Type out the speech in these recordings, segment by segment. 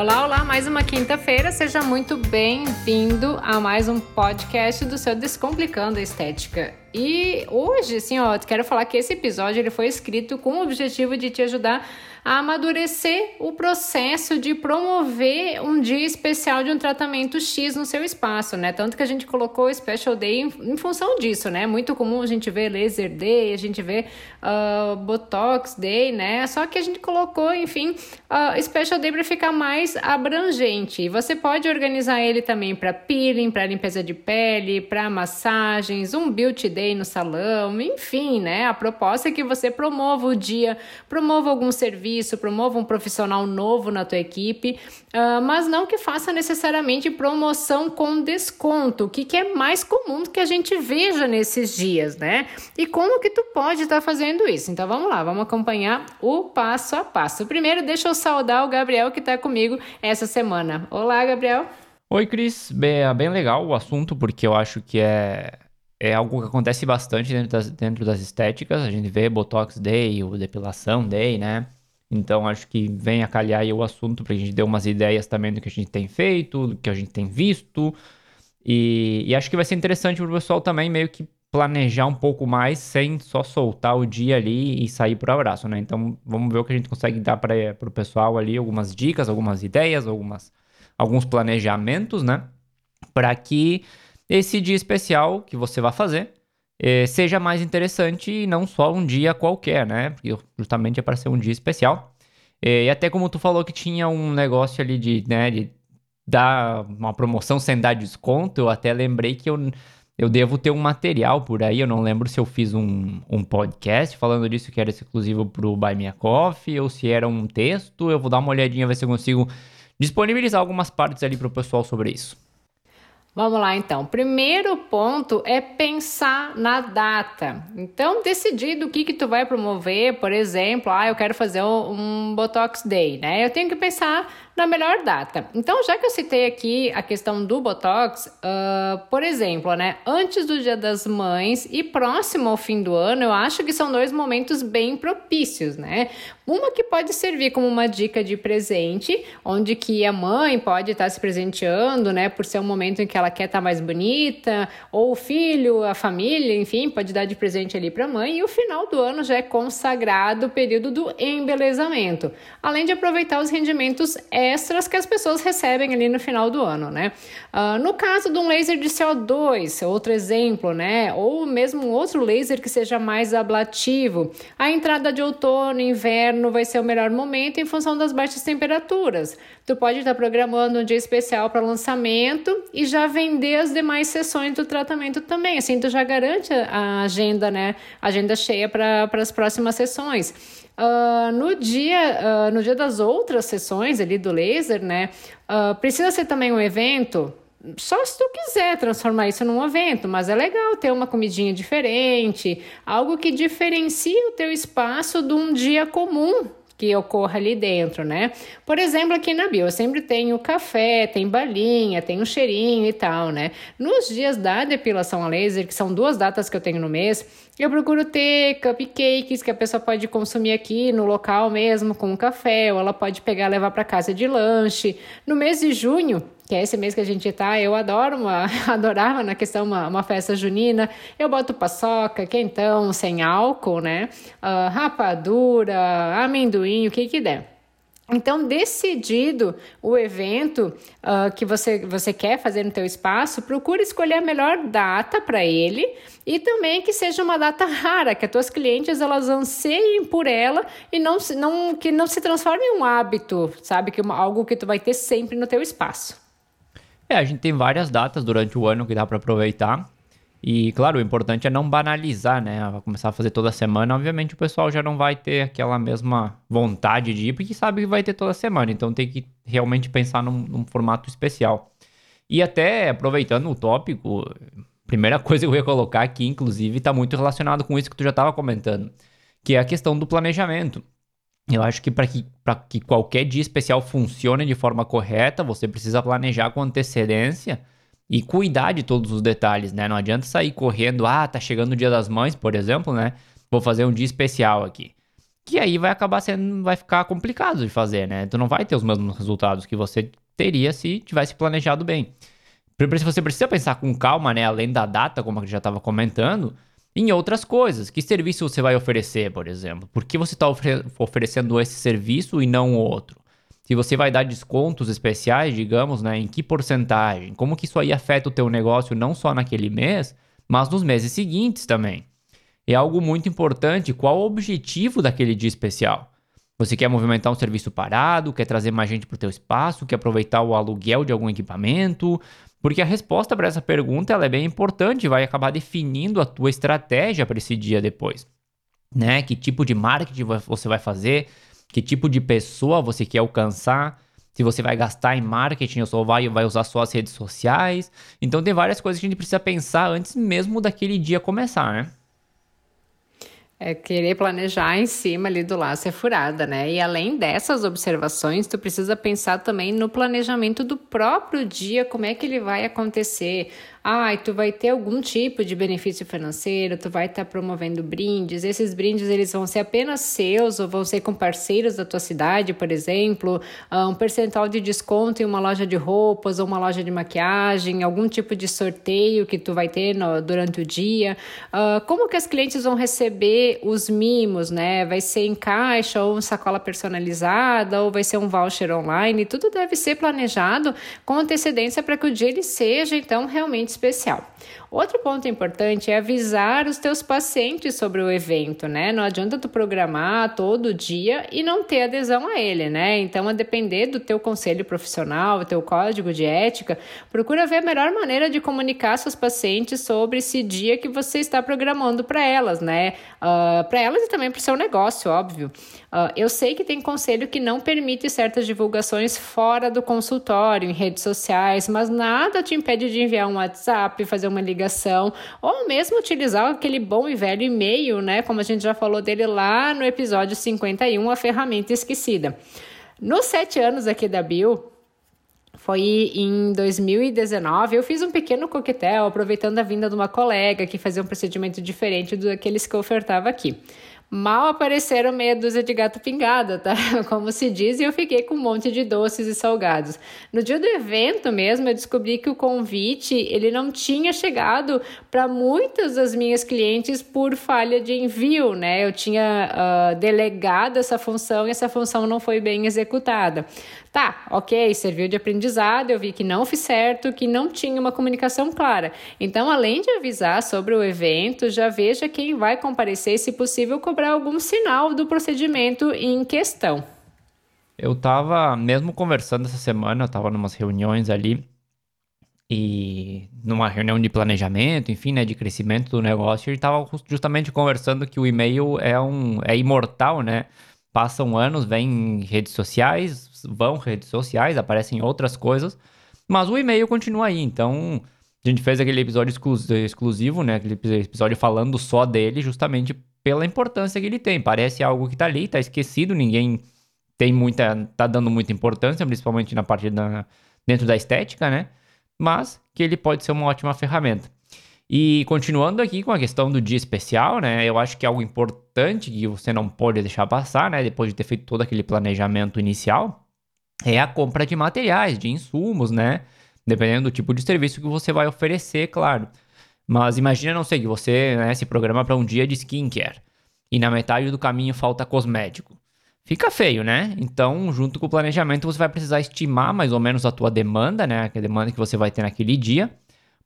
Olá, olá, mais uma quinta-feira. Seja muito bem-vindo a mais um podcast do seu Descomplicando a Estética. E hoje, assim, ó, quero falar que esse episódio ele foi escrito com o objetivo de te ajudar a amadurecer o processo de promover um dia especial de um tratamento X no seu espaço, né? Tanto que a gente colocou Special Day em, em função disso, né? Muito comum a gente ver Laser Day, a gente vê uh, Botox Day, né? Só que a gente colocou, enfim, uh, Special Day para ficar mais abrangente. Você pode organizar ele também para peeling, para limpeza de pele, para massagens, um beauty day no salão, enfim, né? A proposta é que você promova o dia, promova algum serviço serviço, promova um profissional novo na tua equipe, uh, mas não que faça necessariamente promoção com desconto, o que, que é mais comum que a gente veja nesses dias, né? E como que tu pode estar tá fazendo isso? Então vamos lá, vamos acompanhar o passo a passo. Primeiro, deixa eu saudar o Gabriel que está comigo essa semana. Olá, Gabriel. Oi, Cris. Bem, é bem legal o assunto, porque eu acho que é é algo que acontece bastante dentro das, dentro das estéticas. A gente vê Botox Day, o Depilação Day, né? Então acho que vem a calhar aí o assunto para a gente dar umas ideias também do que a gente tem feito, do que a gente tem visto. E, e acho que vai ser interessante para o pessoal também meio que planejar um pouco mais sem só soltar o dia ali e sair por abraço, né? Então vamos ver o que a gente consegue dar para o pessoal ali, algumas dicas, algumas ideias, algumas, alguns planejamentos, né? Para que esse dia especial que você vai fazer eh, seja mais interessante e não só um dia qualquer, né? Porque justamente é para ser um dia especial. Eh, e até como tu falou que tinha um negócio ali de, né, de dar uma promoção sem dar desconto, eu até lembrei que eu, eu devo ter um material por aí, eu não lembro se eu fiz um, um podcast falando disso que era exclusivo pro Buy Me a Coffee ou se era um texto, eu vou dar uma olhadinha ver se eu consigo disponibilizar algumas partes ali pro pessoal sobre isso. Vamos lá então. Primeiro ponto é pensar na data. Então, decidir do que que tu vai promover, por exemplo, ah, eu quero fazer um Botox Day, né? Eu tenho que pensar na melhor data. Então, já que eu citei aqui a questão do Botox, uh, por exemplo, né, antes do Dia das Mães e próximo ao fim do ano, eu acho que são dois momentos bem propícios, né? Uma que pode servir como uma dica de presente, onde que a mãe pode estar se presenteando, né, por ser um momento em que ela quer estar mais bonita, ou o filho, a família, enfim, pode dar de presente ali para a mãe. E o final do ano já é consagrado o período do embelezamento, além de aproveitar os rendimentos extras que as pessoas recebem ali no final do ano, né? Uh, no caso de um laser de CO2, outro exemplo, né? Ou mesmo um outro laser que seja mais ablativo, a entrada de outono, inverno vai ser o melhor momento em função das baixas temperaturas. Tu pode estar programando um dia especial para lançamento e já vender as demais sessões do tratamento também. Assim, tu já garante a agenda, né? Agenda cheia para as próximas sessões. Uh, no dia uh, no dia das outras sessões ali do laser, né? Uh, precisa ser também um evento. Só se tu quiser transformar isso num evento, mas é legal ter uma comidinha diferente, algo que diferencie o teu espaço de um dia comum que ocorra ali dentro, né? Por exemplo, aqui na Bio, eu sempre tenho café, tem balinha, tem um cheirinho e tal, né? Nos dias da depilação a laser, que são duas datas que eu tenho no mês, eu procuro ter cupcakes que a pessoa pode consumir aqui no local mesmo com um café, ou ela pode pegar e levar para casa de lanche. No mês de junho, que é esse mês que a gente tá, eu adoro uma, adorava na questão uma, uma festa junina. Eu boto paçoca, quentão, sem álcool, né? Uh, rapadura, amendoim, o que que der. Então, decidido o evento uh, que você, você quer fazer no teu espaço, procure escolher a melhor data para ele e também que seja uma data rara, que as tuas clientes elas anseiem por ela e não, não, que não se transforme em um hábito, sabe? Que uma, algo que tu vai ter sempre no teu espaço. É, a gente tem várias datas durante o ano que dá para aproveitar. E, claro, o importante é não banalizar, né? Vai começar a fazer toda semana, obviamente o pessoal já não vai ter aquela mesma vontade de ir, porque sabe que vai ter toda semana. Então tem que realmente pensar num, num formato especial. E até aproveitando o tópico, primeira coisa que eu ia colocar aqui, inclusive, está muito relacionado com isso que tu já estava comentando, que é a questão do planejamento. Eu acho que para que, que qualquer dia especial funcione de forma correta, você precisa planejar com antecedência e cuidar de todos os detalhes, né? Não adianta sair correndo, ah, tá chegando o Dia das Mães, por exemplo, né? Vou fazer um dia especial aqui. que aí vai acabar sendo, vai ficar complicado de fazer, né? Tu não vai ter os mesmos resultados que você teria se tivesse planejado bem. Você precisa pensar com calma, né? Além da data, como eu já estava comentando, em outras coisas. Que serviço você vai oferecer, por exemplo? Por que você está oferecendo esse serviço e não outro? Se você vai dar descontos especiais, digamos, né? Em que porcentagem? Como que isso aí afeta o teu negócio não só naquele mês, mas nos meses seguintes também? É algo muito importante. Qual o objetivo daquele dia especial? Você quer movimentar um serviço parado? Quer trazer mais gente para o teu espaço? Quer aproveitar o aluguel de algum equipamento? Porque a resposta para essa pergunta ela é bem importante, vai acabar definindo a tua estratégia para esse dia depois. Né? Que tipo de marketing você vai fazer, que tipo de pessoa você quer alcançar, se você vai gastar em marketing ou só vai, vai usar só as redes sociais. Então tem várias coisas que a gente precisa pensar antes mesmo daquele dia começar, né? É querer planejar em cima ali do laço é furada, né? E além dessas observações, tu precisa pensar também no planejamento do próprio dia, como é que ele vai acontecer, ah, tu vai ter algum tipo de benefício financeiro, tu vai estar tá promovendo brindes. Esses brindes eles vão ser apenas seus ou vão ser com parceiros da tua cidade, por exemplo, ah, um percentual de desconto em uma loja de roupas ou uma loja de maquiagem, algum tipo de sorteio que tu vai ter no, durante o dia. Uh, como que as clientes vão receber os mimos, né? Vai ser em caixa ou sacola personalizada ou vai ser um voucher online? Tudo deve ser planejado com antecedência para que o dia ele seja então realmente especial. Outro ponto importante é avisar os teus pacientes sobre o evento, né? Não adianta tu programar todo dia e não ter adesão a ele, né? Então, a depender do teu conselho profissional, teu código de ética, procura ver a melhor maneira de comunicar seus pacientes sobre esse dia que você está programando para elas, né? Uh, ah, para elas e também para o seu negócio, óbvio. Uh, eu sei que tem conselho que não permite certas divulgações fora do consultório, em redes sociais, mas nada te impede de enviar um WhatsApp, fazer uma ligação ligação, ou mesmo utilizar aquele bom e velho e-mail, né? Como a gente já falou dele lá no episódio 51, a ferramenta esquecida. Nos sete anos aqui da Bill, foi em 2019, eu fiz um pequeno coquetel, aproveitando a vinda de uma colega que fazia um procedimento diferente daqueles que eu ofertava aqui. Mal apareceram meia dúzia de gato pingada, tá? Como se diz, e eu fiquei com um monte de doces e salgados. No dia do evento mesmo, eu descobri que o convite ele não tinha chegado para muitas das minhas clientes por falha de envio, né? Eu tinha uh, delegado essa função e essa função não foi bem executada. Tá, ok, serviu de aprendizado, eu vi que não fiz certo, que não tinha uma comunicação clara. Então, além de avisar sobre o evento, já veja quem vai comparecer, se possível, cobrar algum sinal do procedimento em questão. Eu tava, mesmo conversando essa semana, eu tava numas reuniões ali, e numa reunião de planejamento, enfim, né, de crescimento do negócio, e tava justamente conversando que o e-mail é um é imortal, né? Passam anos, vem redes sociais, vão redes sociais, aparecem outras coisas, mas o e-mail continua aí. Então, a gente fez aquele episódio exclusivo, né? Aquele episódio falando só dele, justamente pela importância que ele tem. Parece algo que tá ali, tá esquecido, ninguém tem muita. tá dando muita importância, principalmente na parte da. dentro da estética, né? Mas que ele pode ser uma ótima ferramenta. E continuando aqui com a questão do dia especial, né? Eu acho que é algo importante que você não pode deixar passar, né? Depois de ter feito todo aquele planejamento inicial, é a compra de materiais, de insumos, né? Dependendo do tipo de serviço que você vai oferecer, claro. Mas imagina, não sei, que você né, se programa para um dia de skincare e na metade do caminho falta cosmético. Fica feio, né? Então, junto com o planejamento, você vai precisar estimar mais ou menos a tua demanda, né? A demanda que você vai ter naquele dia,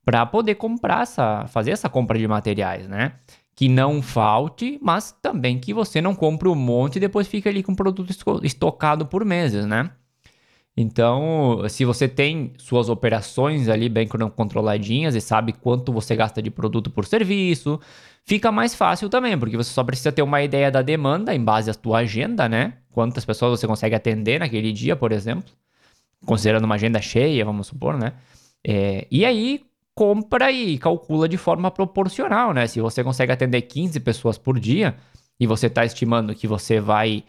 para poder comprar essa, fazer essa compra de materiais, né? Que não falte, mas também que você não compre um monte e depois fique ali com produto estocado por meses, né? Então, se você tem suas operações ali bem controladinhas e sabe quanto você gasta de produto por serviço, fica mais fácil também, porque você só precisa ter uma ideia da demanda em base à tua agenda, né? Quantas pessoas você consegue atender naquele dia, por exemplo, considerando uma agenda cheia, vamos supor, né? É, e aí compra e calcula de forma proporcional, né? Se você consegue atender 15 pessoas por dia e você está estimando que você vai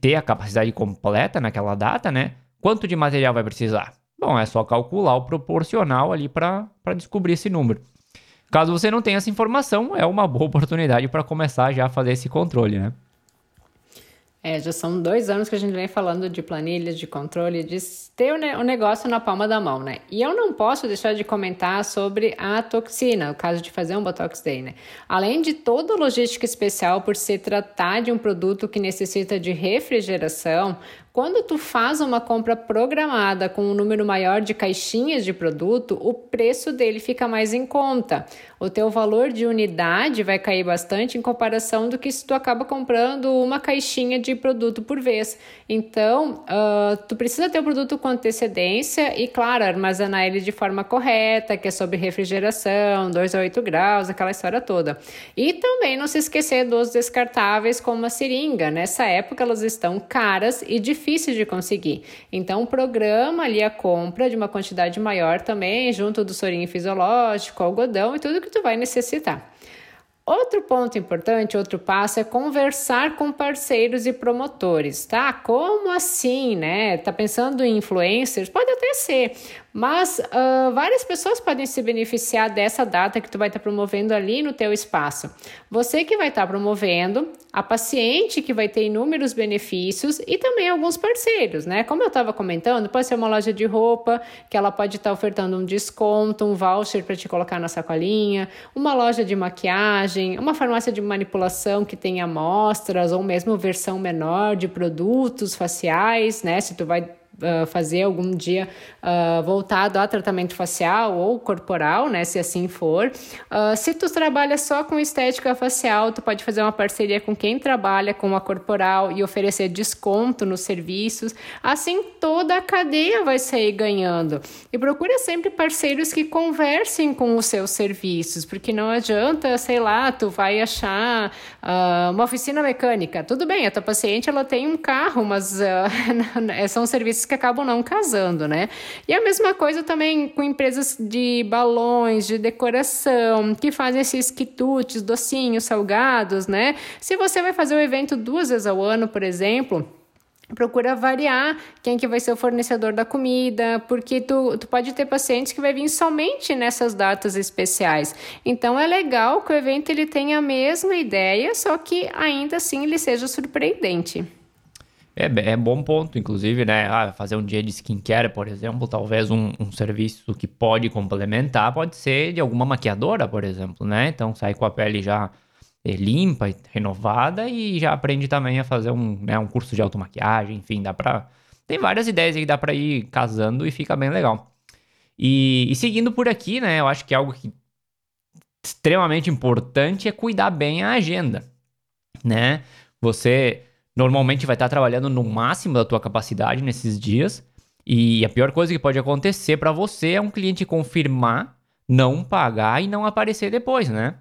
ter a capacidade completa naquela data, né? Quanto de material vai precisar? Bom, é só calcular o proporcional ali para descobrir esse número. Caso você não tenha essa informação, é uma boa oportunidade para começar já a fazer esse controle, né? É, já são dois anos que a gente vem falando de planilhas, de controle, de ter o negócio na palma da mão, né? E eu não posso deixar de comentar sobre a toxina, o caso de fazer um Botox Day, né? Além de toda a logística especial por se tratar de um produto que necessita de refrigeração, quando tu faz uma compra programada com um número maior de caixinhas de produto, o preço dele fica mais em conta. O teu valor de unidade vai cair bastante em comparação do que se tu acaba comprando uma caixinha de produto por vez. Então, uh, tu precisa ter o produto com antecedência e, claro, armazenar ele de forma correta, que é sobre refrigeração, 2 a 8 graus, aquela história toda. E também não se esquecer dos descartáveis como a seringa. Nessa época elas estão caras e difíceis difícil de conseguir. Então, programa ali a compra de uma quantidade maior também, junto do sorinho fisiológico, algodão e tudo que tu vai necessitar. Outro ponto importante, outro passo é conversar com parceiros e promotores, tá? Como assim, né? Tá pensando em influencers? Pode até ser, mas uh, várias pessoas podem se beneficiar dessa data que tu vai estar tá promovendo ali no teu espaço. Você que vai estar tá promovendo, a paciente que vai ter inúmeros benefícios e também alguns parceiros, né? Como eu estava comentando, pode ser uma loja de roupa que ela pode estar tá ofertando um desconto, um voucher para te colocar na sacolinha, uma loja de maquiagem, uma farmácia de manipulação que tem amostras ou mesmo versão menor de produtos faciais, né? Se tu vai Uh, fazer algum dia uh, voltado a tratamento facial ou corporal, né, se assim for. Uh, se tu trabalha só com estética facial, tu pode fazer uma parceria com quem trabalha com a corporal e oferecer desconto nos serviços. Assim, toda a cadeia vai sair ganhando. E procura sempre parceiros que conversem com os seus serviços, porque não adianta, sei lá, tu vai achar uma oficina mecânica. Tudo bem, a tua paciente ela tem um carro, mas são serviços que acabam não casando, né? E a mesma coisa também com empresas de balões, de decoração, que fazem esses quitutes, docinhos, salgados, né? Se você vai fazer o evento duas vezes ao ano, por exemplo, procura variar quem que vai ser o fornecedor da comida, porque tu, tu pode ter pacientes que vai vir somente nessas datas especiais. Então é legal que o evento ele tenha a mesma ideia, só que ainda assim ele seja surpreendente. É, é bom ponto, inclusive, né? Ah, fazer um dia de skincare, por exemplo, talvez um, um serviço que pode complementar pode ser de alguma maquiadora, por exemplo, né? Então sai com a pele já é, limpa, renovada e já aprende também a fazer um, né, um curso de automaquiagem, enfim, dá pra. Tem várias ideias aí que dá pra ir casando e fica bem legal. E, e seguindo por aqui, né? Eu acho que algo que extremamente importante é cuidar bem a agenda, né? Você normalmente vai estar trabalhando no máximo da tua capacidade nesses dias. E a pior coisa que pode acontecer para você é um cliente confirmar, não pagar e não aparecer depois, né?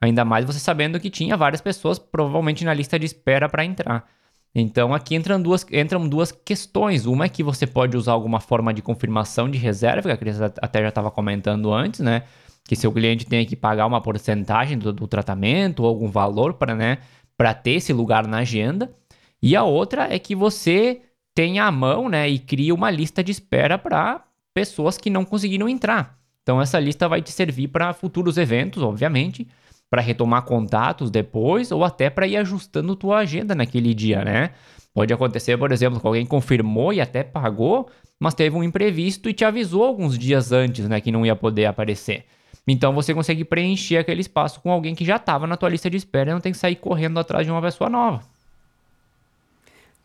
Ainda mais você sabendo que tinha várias pessoas provavelmente na lista de espera para entrar. Então aqui entram duas, entram duas questões. Uma é que você pode usar alguma forma de confirmação de reserva, que a Cris até já estava comentando antes, né? Que seu cliente tem que pagar uma porcentagem do, do tratamento ou algum valor para né, ter esse lugar na agenda. E a outra é que você tenha à mão, né, e cria uma lista de espera para pessoas que não conseguiram entrar. Então essa lista vai te servir para futuros eventos, obviamente, para retomar contatos depois ou até para ir ajustando tua agenda naquele dia, né? Pode acontecer, por exemplo, que alguém confirmou e até pagou, mas teve um imprevisto e te avisou alguns dias antes, né, que não ia poder aparecer. Então você consegue preencher aquele espaço com alguém que já estava na tua lista de espera e não tem que sair correndo atrás de uma pessoa nova.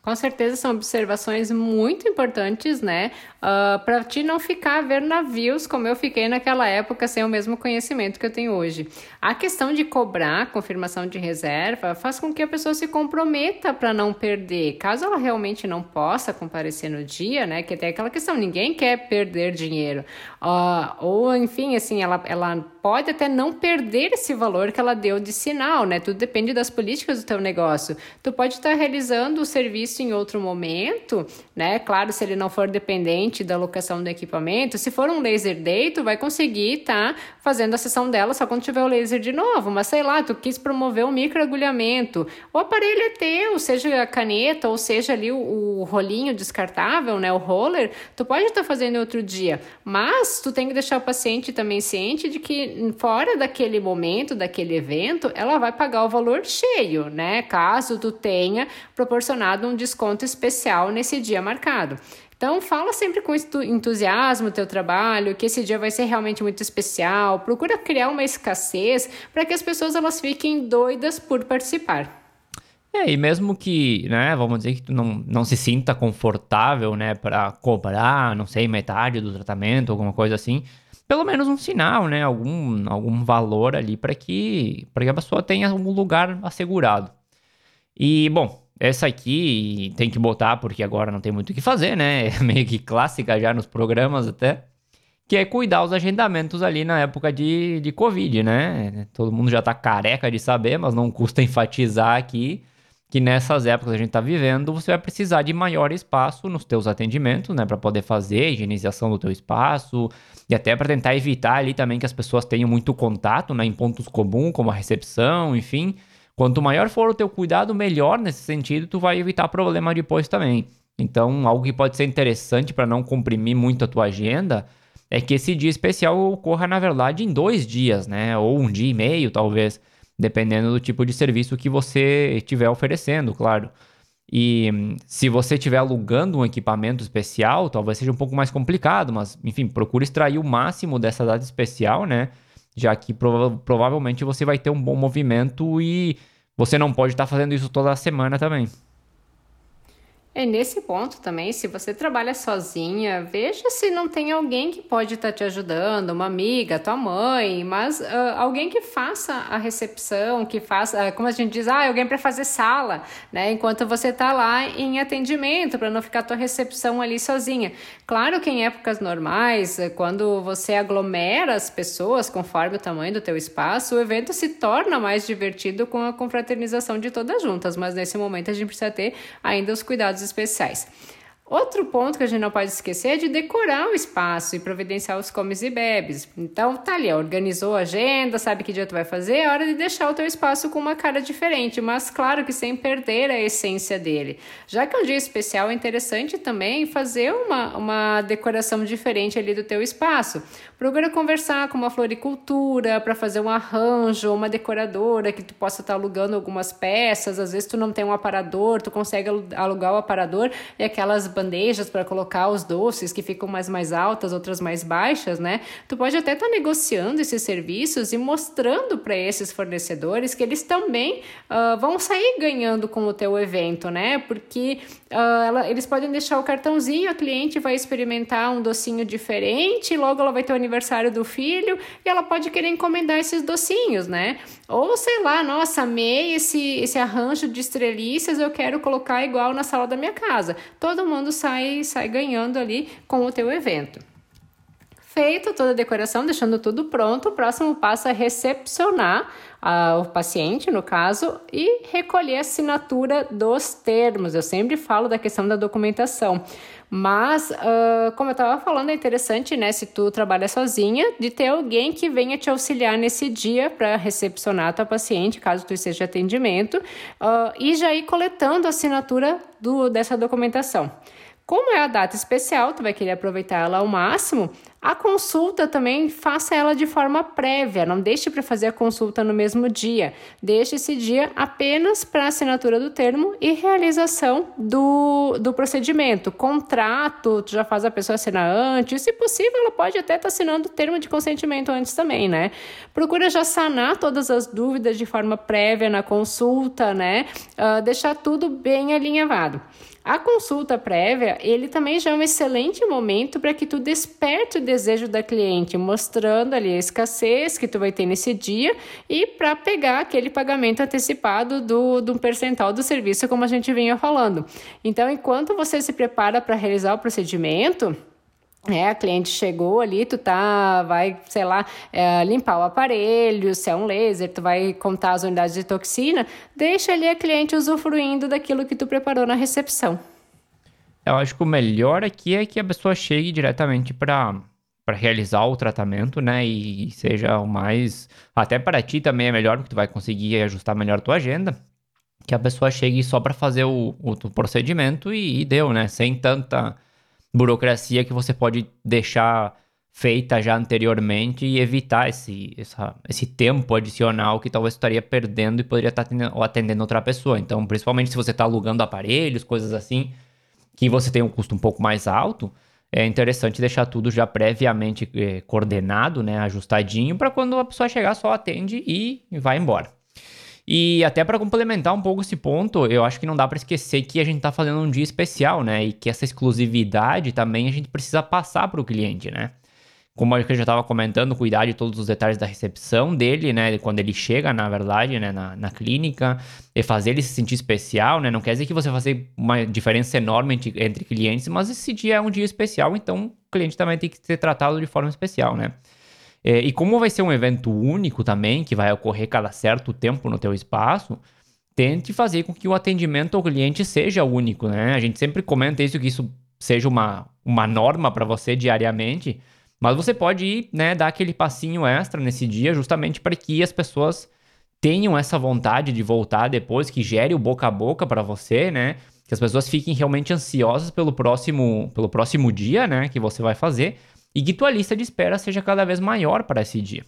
Com certeza são observações muito importantes, né? Uh, ah, para ti não ficar a ver navios como eu fiquei naquela época sem o mesmo conhecimento que eu tenho hoje. A questão de cobrar confirmação de reserva faz com que a pessoa se comprometa para não perder. Caso ela realmente não possa comparecer no dia, né? Que tem aquela questão, ninguém quer perder dinheiro. Uh, ou, enfim, assim, ela, ela pode até não perder esse valor que ela deu de sinal, né? Tudo depende das políticas do teu negócio. Tu pode estar realizando o serviço em outro momento, né? Claro, se ele não for dependente da locação do equipamento, se for um laser day, tu vai conseguir estar tá fazendo a sessão dela só quando tiver o laser de novo. Mas sei lá, tu quis promover um microagulhamento, o aparelho é teu, seja a caneta ou seja ali o, o rolinho descartável, né? O roller, tu pode estar tá fazendo outro dia, mas tu tem que deixar o paciente também ciente de que fora daquele momento, daquele evento, ela vai pagar o valor cheio, né? Caso tu tenha proporcionado um desconto especial nesse dia marcado. Então, fala sempre com entusiasmo o teu trabalho, que esse dia vai ser realmente muito especial. Procura criar uma escassez para que as pessoas elas fiquem doidas por participar. É, e mesmo que, né, vamos dizer que tu não, não se sinta confortável, né, para cobrar, não sei, metade do tratamento, alguma coisa assim, pelo menos um sinal, né, algum, algum valor ali para que, que a pessoa tenha um lugar assegurado. E, bom, essa aqui tem que botar porque agora não tem muito o que fazer, né? É meio que clássica já nos programas até. Que é cuidar os agendamentos ali na época de, de Covid, né? Todo mundo já tá careca de saber, mas não custa enfatizar aqui que nessas épocas a gente tá vivendo, você vai precisar de maior espaço nos teus atendimentos, né? Para poder fazer a higienização do teu espaço e até para tentar evitar ali também que as pessoas tenham muito contato, né? Em pontos comuns, como a recepção, enfim Quanto maior for o teu cuidado, melhor nesse sentido, tu vai evitar problema depois também. Então, algo que pode ser interessante para não comprimir muito a tua agenda é que esse dia especial ocorra, na verdade, em dois dias, né? Ou um dia e meio, talvez, dependendo do tipo de serviço que você estiver oferecendo, claro. E se você estiver alugando um equipamento especial, talvez seja um pouco mais complicado, mas enfim, procure extrair o máximo dessa data especial, né? já que prova provavelmente você vai ter um bom movimento e você não pode estar tá fazendo isso toda semana também. É nesse ponto também, se você trabalha sozinha, veja se não tem alguém que pode estar tá te ajudando, uma amiga, tua mãe, mas uh, alguém que faça a recepção, que faça, uh, como a gente diz, ah, alguém para fazer sala, né? Enquanto você está lá em atendimento, para não ficar tua recepção ali sozinha. Claro que em épocas normais, quando você aglomera as pessoas conforme o tamanho do teu espaço, o evento se torna mais divertido com a confraternização de todas juntas, mas nesse momento a gente precisa ter ainda os cuidados especiais. Outro ponto que a gente não pode esquecer é de decorar o espaço e providenciar os comes e bebes. Então, tá ali, organizou a agenda, sabe que dia tu vai fazer, é hora de deixar o teu espaço com uma cara diferente, mas claro que sem perder a essência dele. Já que é um dia especial, é interessante também fazer uma, uma decoração diferente ali do teu espaço. Procura conversar com uma floricultura para fazer um arranjo, uma decoradora que tu possa estar tá alugando algumas peças, às vezes tu não tem um aparador, tu consegue alugar o aparador e aquelas bandejas para colocar os doces que ficam mais mais altas, outras mais baixas, né? Tu pode até estar tá negociando esses serviços e mostrando para esses fornecedores que eles também uh, vão sair ganhando com o teu evento, né? Porque uh, ela, eles podem deixar o cartãozinho, a cliente vai experimentar um docinho diferente, logo ela vai ter o aniversário do filho e ela pode querer encomendar esses docinhos, né? Ou sei lá, nossa, amei esse, esse arranjo de estrelices, eu quero colocar igual na sala da minha casa. Todo mundo sai, sai ganhando ali com o teu evento. Feito toda a decoração, deixando tudo pronto, o próximo passo é recepcionar uh, o paciente, no caso, e recolher a assinatura dos termos. Eu sempre falo da questão da documentação. Mas, uh, como eu estava falando, é interessante, né, se tu trabalha sozinha, de ter alguém que venha te auxiliar nesse dia para recepcionar a tua paciente, caso tu esteja atendimento, uh, e já ir coletando a assinatura do, dessa documentação. Como é a data especial, tu vai querer aproveitar ela ao máximo, a consulta também faça ela de forma prévia, não deixe para fazer a consulta no mesmo dia. Deixe esse dia apenas para assinatura do termo e realização do, do procedimento. Contrato, tu já faz a pessoa assinar antes, se possível, ela pode até estar tá assinando o termo de consentimento antes também, né? Procura já sanar todas as dúvidas de forma prévia na consulta, né? Uh, deixar tudo bem alinhavado. A consulta prévia, ele também já é um excelente momento para que tu desperte o desejo da cliente, mostrando ali a escassez que tu vai ter nesse dia e para pegar aquele pagamento antecipado do, do percentual do serviço, como a gente vinha falando. Então, enquanto você se prepara para realizar o procedimento, É, a cliente chegou ali, tu tá, vai, sei lá, é, limpar o aparelho, se é um laser, tu vai contar as unidades de toxina, deixa ali a cliente usufruindo daquilo que tu preparou na recepção. Eu acho que o melhor aqui é que a pessoa chegue diretamente para para realizar o tratamento, né? E seja o mais. Até para ti também é melhor, porque tu vai conseguir ajustar melhor a tua agenda. Que a pessoa chegue só para fazer o, o, procedimento e, e, deu, né? Sem tanta burocracia que você pode deixar feita já anteriormente e evitar esse, essa, esse tempo adicional que talvez estaria perdendo e poderia estar atendendo, atendendo outra pessoa. Então, principalmente se você está alugando aparelhos, coisas assim, que você tem um custo um pouco mais alto, é interessante deixar tudo já previamente eh, coordenado, né, ajustadinho, para quando a pessoa chegar só atende e vai embora. E até para complementar um pouco esse ponto, eu acho que não dá para esquecer que a gente está fazendo um dia especial, né? E que essa exclusividade também a gente precisa passar para o cliente, né? Como eu já estava comentando, cuidar de todos os detalhes da recepção dele, né? Quando ele chega, na verdade, né? Na, na clínica, e fazer ele se sentir especial, né? Não quer dizer que você fazer uma diferença enorme entre, entre clientes, mas esse dia é um dia especial, então o cliente também tem que ser tratado de forma especial, né? É, e como vai ser um evento único também, que vai ocorrer cada certo tempo no teu espaço, tente fazer com que o atendimento ao cliente seja único, né? A gente sempre comenta isso, que isso seja uma, uma norma para você diariamente, mas você pode ir, né, dar aquele passinho extra nesse dia justamente para que as pessoas tenham essa vontade de voltar depois, que gere o boca a boca para você, né? Que as pessoas fiquem realmente ansiosas pelo próximo, pelo próximo dia, né, que você vai fazer e que tua lista de espera seja cada vez maior para esse dia.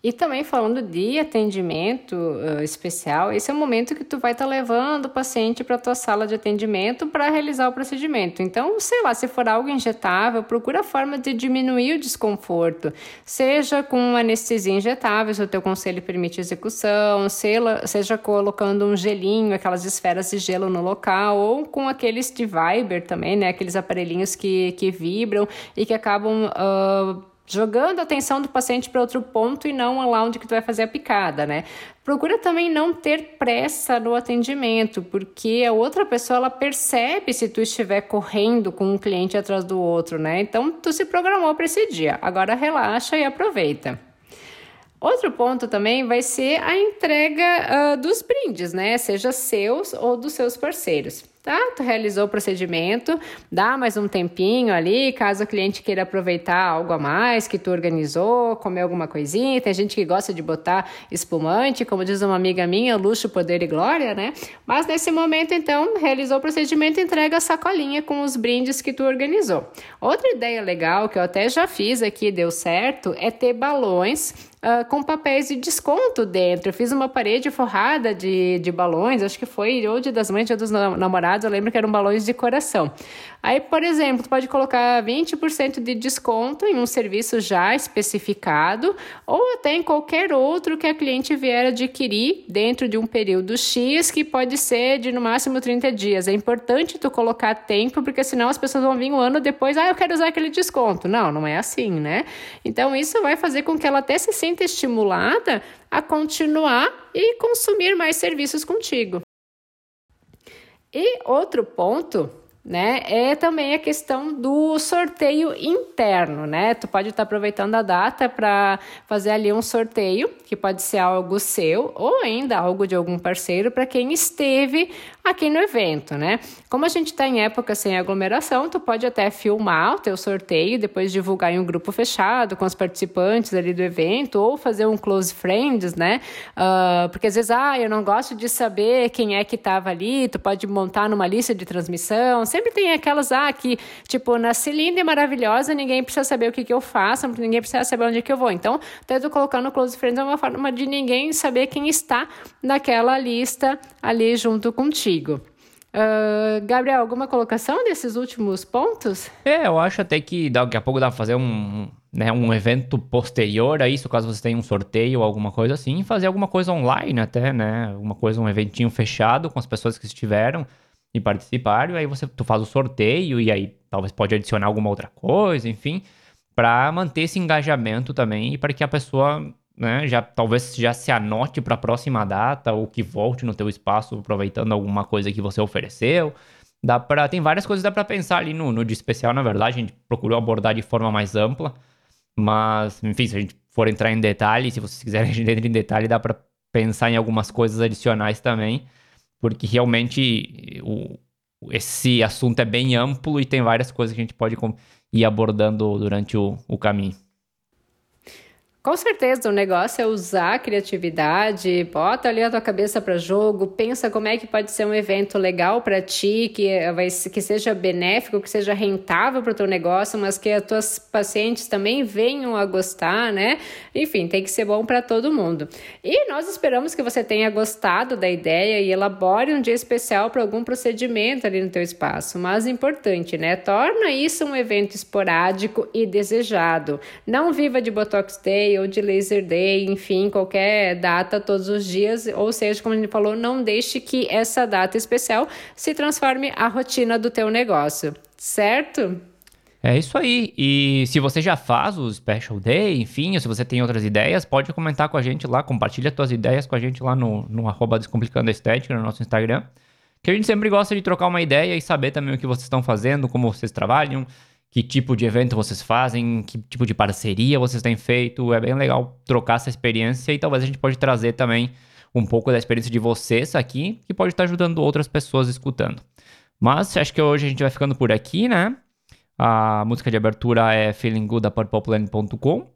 E também falando de atendimento uh, especial, esse é o momento que tu vai estar tá levando o paciente para a tua sala de atendimento para realizar o procedimento. Então, sei lá, se for algo injetável, procura a forma de diminuir o desconforto, seja com anestesia injetável, se o teu conselho permite execução, seja colocando um gelinho, aquelas esferas de gelo no local, ou com aqueles de Viber também, né, aqueles aparelhinhos que, que vibram e que acabam uh, jogando a atenção do paciente para outro ponto e não lá onde que tu vai fazer a picada, né? Procura também não ter pressa no atendimento, porque a outra pessoa ela percebe se tu estiver correndo com um cliente atrás do outro, né? Então tu se programou para esse dia. Agora relaxa e aproveita. Outro ponto também vai ser a entrega uh, dos brindes, né? Seja seus ou dos seus parceiros tá? Tu realizou o procedimento, dá mais um tempinho ali, caso o cliente queira aproveitar algo a mais que tu organizou, comer alguma coisinha. Tem gente que gosta de botar espumante, como diz uma amiga minha, luxo, poder e glória, né? Mas nesse momento, então, realizou o procedimento, entrega a sacolinha com os brindes que tu organizou. Outra ideia legal que eu até já fiz aqui, deu certo, é ter balões Uh, com papéis de desconto dentro. Eu fiz uma parede forrada de, de balões, acho que foi ou de das mães ou dos namorados, eu lembro que eram balões de coração. Aí, por exemplo, tu pode colocar 20% de desconto em um serviço já especificado ou até em qualquer outro que a cliente vier adquirir dentro de um período X, que pode ser de no máximo 30 dias. É importante tu colocar tempo, porque senão as pessoas vão vir um ano depois, ah, eu quero usar aquele desconto. Não, não é assim, né? Então, isso vai fazer com que ela até se sinta estimulada a continuar e consumir mais serviços contigo. E outro ponto né? É também a questão do sorteio interno, né? Tu pode estar aproveitando a data para fazer ali um sorteio, que pode ser algo seu ou ainda algo de algum parceiro para quem esteve aqui no evento, né? Como a gente está em época sem aglomeração, tu pode até filmar o teu sorteio, depois divulgar em um grupo fechado com os participantes ali do evento, ou fazer um close friends, né? Uh, porque às vezes, ah, eu não gosto de saber quem é que estava ali, tu pode montar numa lista de transmissão, sempre tem aquelas, ah, que, tipo, nasci linda e maravilhosa, ninguém precisa saber o que, que eu faço, ninguém precisa saber onde é que eu vou. Então, até tu colocar no close friends é uma forma de ninguém saber quem está naquela lista ali junto contigo. Uh, Gabriel, alguma colocação desses últimos pontos? É, eu acho até que daqui a pouco dá pra fazer um, né, um evento posterior a isso, caso você tenha um sorteio ou alguma coisa assim, fazer alguma coisa online até, né? Alguma coisa, um eventinho fechado com as pessoas que estiveram e participaram, e aí você tu faz o sorteio e aí talvez pode adicionar alguma outra coisa, enfim, para manter esse engajamento também e para que a pessoa né? Já talvez já se anote para a próxima data ou que volte no teu espaço aproveitando alguma coisa que você ofereceu. dá pra, tem várias coisas dá pra pensar ali no, no dia especial, na verdade, a gente procurou abordar de forma mais ampla, mas, enfim, se a gente for entrar em detalhe, se vocês quiserem a gente entre em detalhe, dá pra pensar em algumas coisas adicionais também, porque realmente o, esse assunto é bem amplo e tem várias coisas que a gente pode ir abordando durante o, o caminho. Com certeza, o negócio é usar a criatividade, bota ali a tua cabeça para jogo, pensa como é que pode ser um evento legal para ti, que, vai, que seja benéfico, que seja rentável para o teu negócio, mas que as tuas pacientes também venham a gostar, né? Enfim, tem que ser bom para todo mundo. E nós esperamos que você tenha gostado da ideia e elabore um dia especial para algum procedimento ali no teu espaço. Mas importante, né? Torna isso um evento esporádico e desejado. Não viva de Botox Day ou de Laser Day, enfim, qualquer data todos os dias, ou seja, como gente falou, não deixe que essa data especial se transforme a rotina do teu negócio, certo? É isso aí. E se você já faz o Special Day, enfim, ou se você tem outras ideias, pode comentar com a gente lá, compartilha suas ideias com a gente lá no, no arroba Descomplicando a Estética, no nosso Instagram. Que a gente sempre gosta de trocar uma ideia e saber também o que vocês estão fazendo, como vocês trabalham, que tipo de evento vocês fazem, que tipo de parceria vocês têm feito. É bem legal trocar essa experiência e talvez a gente pode trazer também um pouco da experiência de vocês aqui, que pode estar ajudando outras pessoas escutando. Mas acho que hoje a gente vai ficando por aqui, né? A música de abertura é Feeling Good da purpleplanet.com.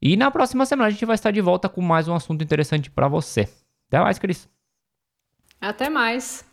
E na próxima semana a gente vai estar de volta com mais um assunto interessante para você. Até mais, Cris. Até mais.